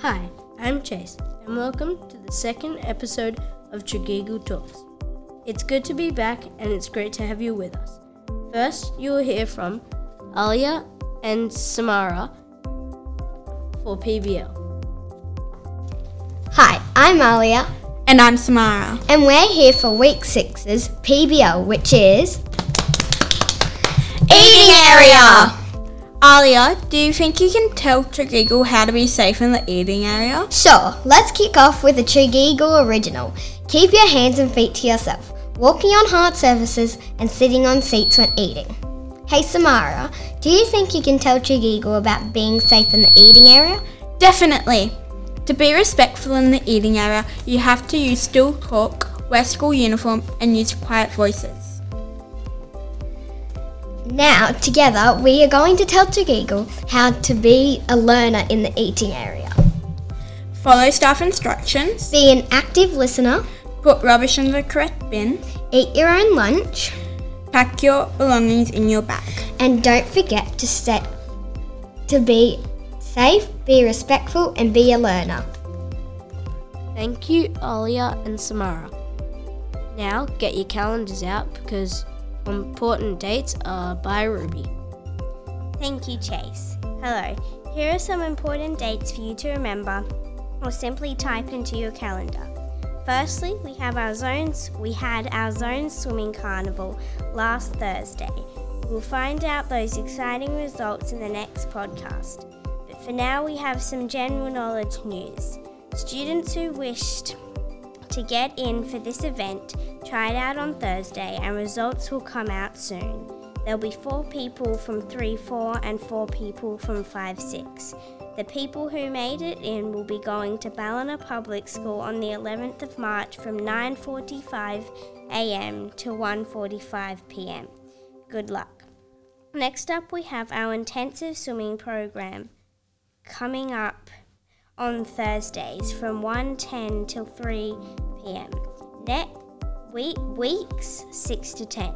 Hi, I'm Chase, and welcome to the second episode of Tregeagle Talks. It's good to be back, and it's great to have you with us. First, you will hear from Alia and Samara for PBL. Hi, I'm Alia, And I'm Samara. and we're here for week six's PBL, which is Eating area! Alia, do you think you can tell Tregeagle how to be safe in the eating area? Sure, let's kick off with a Tregeagle original. Keep your hands and feet to yourself, walking on hard surfaces and sitting on seats when eating. Hey Samara, do you think you can tell Tregeagle about being safe in the eating area? Definitely. To be respectful in the eating area, you have to use still talk, wear school uniform, and use quiet voices. Now, together, we are going to tell Tregeagle how to be a learner in the eating area. Follow staff instructions, Be an active listener, put rubbish in the correct bin, eat your own lunch, pack your belongings in your bag. and don't forget to set to be safe, be respectful, and be a learner. Thank you, Alia and Samara. Now, get your calendars out because important dates are by Ruby. Thank you, Chase. Hello. Here are some important dates for you to remember or simply type into your calendar. Firstly, we have our zones we had our zone swimming carnival last Thursday. We'll find out those exciting results in the next podcast. But for now, we have some general knowledge news. Students who wished to get in for this event try it out on Thursday and results will come out soon. There'll be four people from 3 4 and four people from 5 6. The people who made it in will be going to Ballina Public School on the 11th of March from 9:45 a.m. to 1:45 p.m. Good luck. Next up we have our intensive swimming program coming up on Thursdays from 1:10 till 3 p.m. Net week, weeks 6 to 10.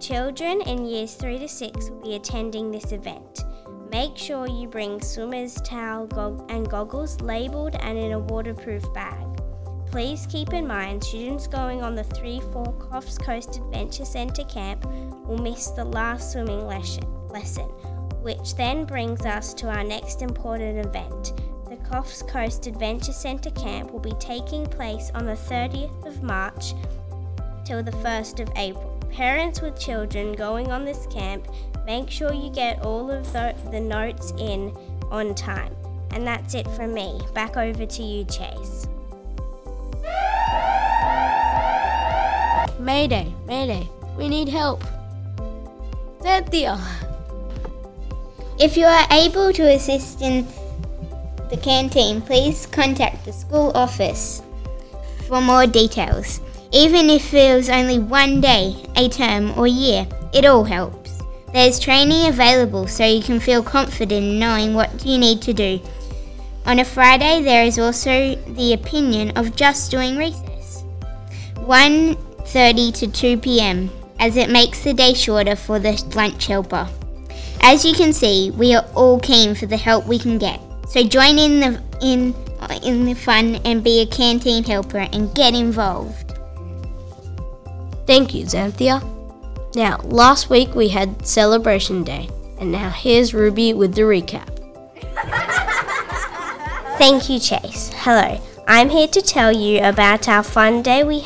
Children in years 3 to 6 will be attending this event. Make sure you bring swimmer's towel gog- and goggles labeled and in a waterproof bag. Please keep in mind students going on the 3 4 Coffs Coast Adventure Centre camp will miss the last swimming lesson, lesson, which then brings us to our next important event. The Coffs Coast Adventure Centre camp will be taking place on the 30th of March till the 1st of April. Parents with children going on this camp, make sure you get all of the, the notes in on time. And that's it from me. Back over to you, Chase. Mayday, Mayday, we need help. Xanthia! If you are able to assist in the canteen, please contact the school office for more details. Even if it was only one day, a term, or year, it all helps. There's training available so you can feel confident in knowing what you need to do. On a Friday, there is also the opinion of just doing recess. 1:30 to 2 p.m. as it makes the day shorter for the lunch helper. As you can see, we are all keen for the help we can get. So join in the in uh, in the fun and be a canteen helper and get involved. Thank you, Xanthia. Now, last week we had Celebration Day, and now here's Ruby with the recap. Thank you, Chase. Hello. I'm here to tell you about our fun day we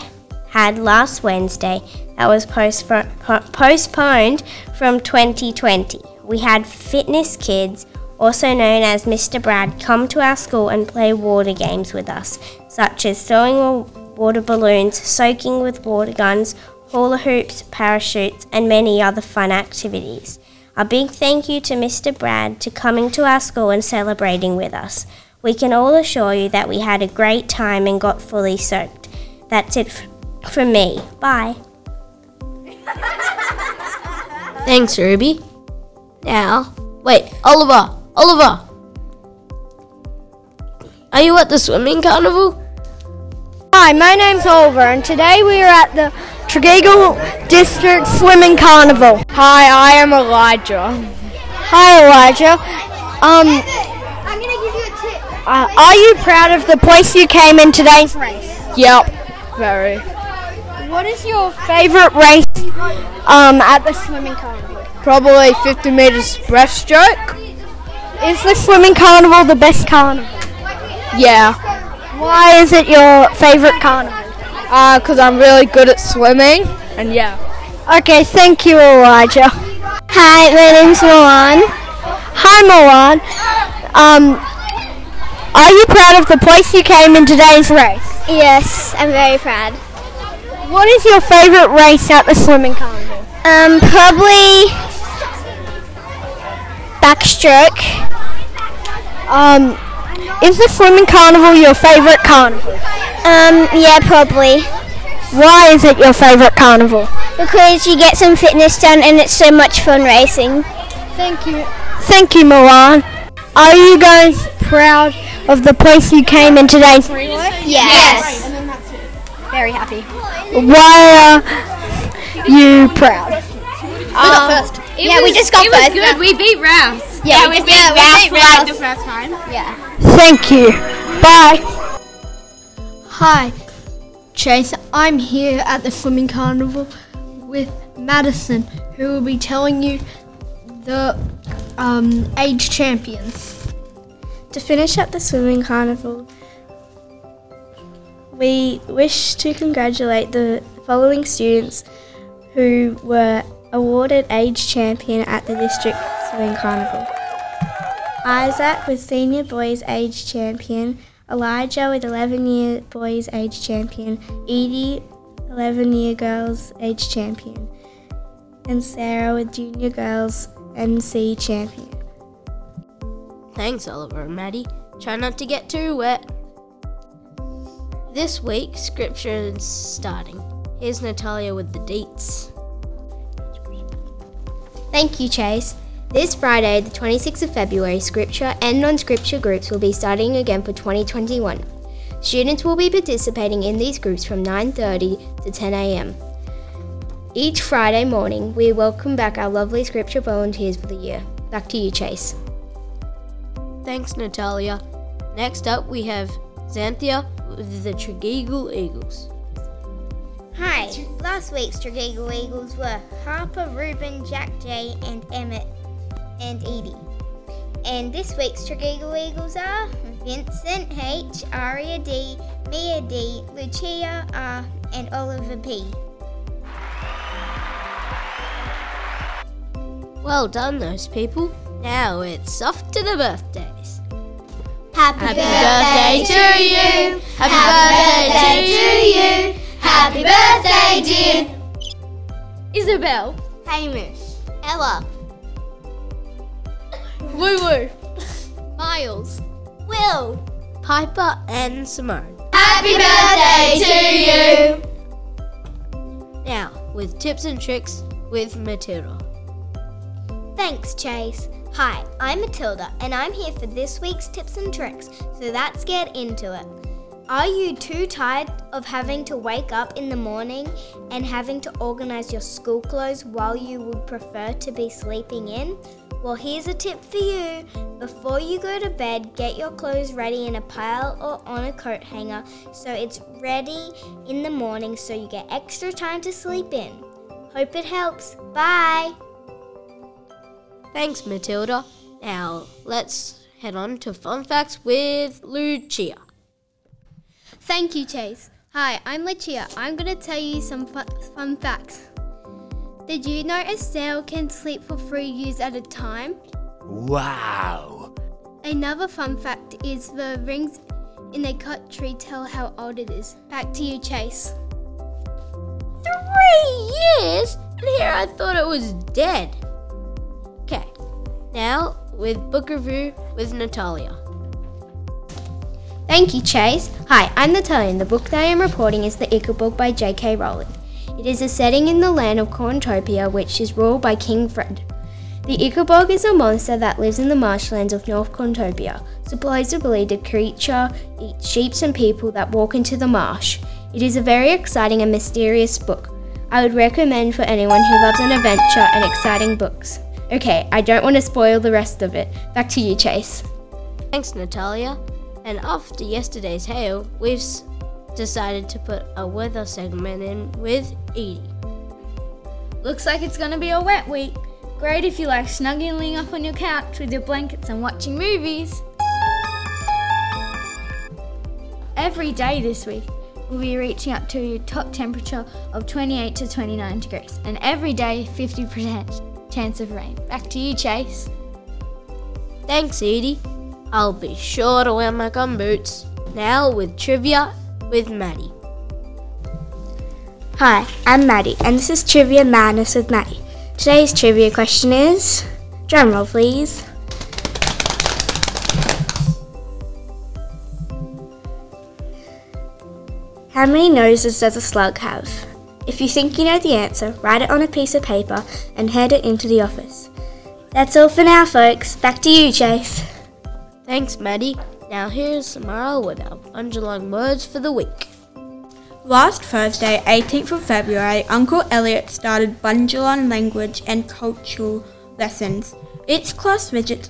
had last Wednesday that was postfo- po- postponed from 2020. We had Fitness Kids, also known as Mr. Brad, come to our school and play water games with us, such as throwing water balloons, soaking with water guns, hula hoops, parachutes, and many other fun activities. A big thank you to Mr. Brad to coming to our school and celebrating with us. We can all assure you that we had a great time and got fully soaked. That's it f- from me. Bye. Thanks, Ruby. Now, wait, Oliver, Oliver! Are you at the swimming carnival? Hi, my name's Oliver, and today we are at the Tregeagle District Swimming Carnival. Hi, I am Elijah. Hi, Elijah. Um, I'm gonna give you a tip. Uh, are you proud of the place you came in today's race? Yep, very. What is your favourite race um, at the swimming carnival? Probably 50 meters breaststroke. Is the swimming carnival the best carnival? Yeah, Why is it your favourite carnival? uh, cause I'm really good at swimming, and yeah. Okay, thank you, Elijah. Hi, my name's Milan. Hi, Milan. Um, are you proud of the place you came in today's race? Yes, I'm very proud. What is your favourite race at the swimming carnival? Um, probably backstroke. Um, is the swimming carnival your favourite carnival? Um, yeah, probably. Why is it your favourite carnival? Because you get some fitness done and it's so much fun racing. Thank you. Thank you, Milan. Are you guys proud of the place you came in today's race? Yes. Very happy. Why are you proud? Yeah, we just got first. good. We beat Rouse. Yeah, we, beat yeah, we beat Rouse. the first time. Yeah. Thank you. Bye. Hi, Chase. I'm here at the swimming carnival with Madison, who will be telling you the um, age champions. To finish up the swimming carnival, we wish to congratulate the following students who were awarded age champion at the district swimming carnival. Isaac was senior boys age champion, Elijah with 11 year boys age champion, Edie 11 year girls age champion, and Sarah with junior girls MC champion. Thanks, Oliver and Maddie. Try not to get too wet. This week, scripture is starting. Here's Natalia with the dates. Thank you, Chase. This Friday, the 26th of February, Scripture and non Scripture groups will be starting again for 2021. Students will be participating in these groups from 9:30 to 10 a.m. Each Friday morning, we welcome back our lovely Scripture volunteers for the year. Back to you, Chase. Thanks, Natalia. Next up, we have Xanthia with the Tregeagle Eagles. Hi, last week's Tregeagle Eagles were Harper, Ruben, Jack J, and Emmett and Edie. And this week's Tregeagle Eagles are Vincent H, Aria D, Mia D, Lucia R, and Oliver P. Well done, those people. Now it's off to the birthdays. Happy, birthday to you. Happy birthday to you. Happy birthday, dear Isabel, Hamish, Ella, Woo Woo, Miles. Will, Piper, and Simone. Happy birthday to you. Now, with tips and tricks with Matilda. Thanks, Chase. Hi, I'm Matilda, and I'm here for this week's tips and tricks, so let's get into it. Are you too tired of having to wake up in the morning and having to organize your school clothes while you would prefer to be sleeping in? Well, here's a tip for you. Before you go to bed, get your clothes ready in a pile or on a coat hanger so it's ready in the morning so you get extra time to sleep in. Hope it helps. Bye. Thanks, Matilda. Now, let's head on to fun facts with Lucia. Thank you, Chase. Hi, I'm Lucia. I'm going to tell you some fun, fun facts. Did you know a snail can sleep for three years at a time? Wow. Another fun fact is the rings in a cut tree tell how old it is. Back to you, Chase. Three years? And here I thought it was dead. Okay, now with book review with Natalia. Thank you, Chase. Hi, I'm Natalia, and the book that I am reporting is The Ickabog by J.K. Rowling. It is a setting in the land of Cornucopia, which is ruled by King Fred. The Ickabog is a monster that lives in the marshlands of North Cornucopia. Supposedly, the creature eats sheep and people that walk into the marsh. It is a very exciting and mysterious book. I would recommend for anyone who loves an adventure and exciting books. Okay, I don't want to spoil the rest of it. Back to you, Chase. Thanks, Natalia. And after yesterday's hail, we've decided to put a weather segment in with Edie. Looks like it's gonna be a wet week. Great if you like snuggling up on your couch with your blankets and watching movies. Every day this week, we'll be reaching up to a top temperature of 28 to 29 degrees, and every day 50% chance of rain. Back to you, Chase. Thanks, Edie. I'll be sure to wear my gum boots. Now with trivia with Maddie. Hi, I'm Maddie, and this is Trivia Madness with Maddie. Today's trivia question is drumroll, please. How many noses does a slug have? If you think you know the answer, write it on a piece of paper and hand it into the office. That's all for now, folks. Back to you, Chase. Thanks, Maddie. Now here's Samara with our underlying words for the week. Last Thursday, 18th of February, Uncle Elliot started Bundjalung language and cultural lessons. Each class visits,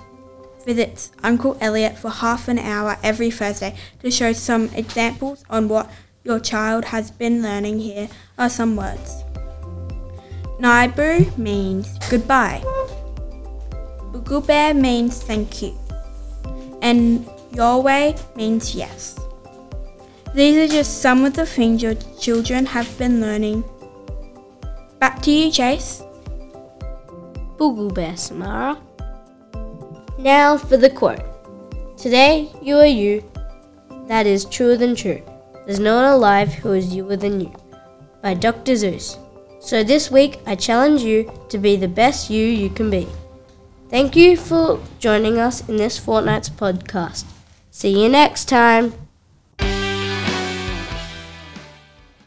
visits Uncle Elliot for half an hour every Thursday to show some examples on what your child has been learning. Here are some words. Naibu means goodbye. Ugubear means thank you. And your way means yes. These are just some of the things your children have been learning. Back to you, Chase. Boo Bear Samara. Now for the quote. Today you are you. That is truer than true. There's no one alive who is youer than you. By Dr. Seuss. So this week I challenge you to be the best you you can be. Thank you for joining us in this fortnight's podcast. See you next time.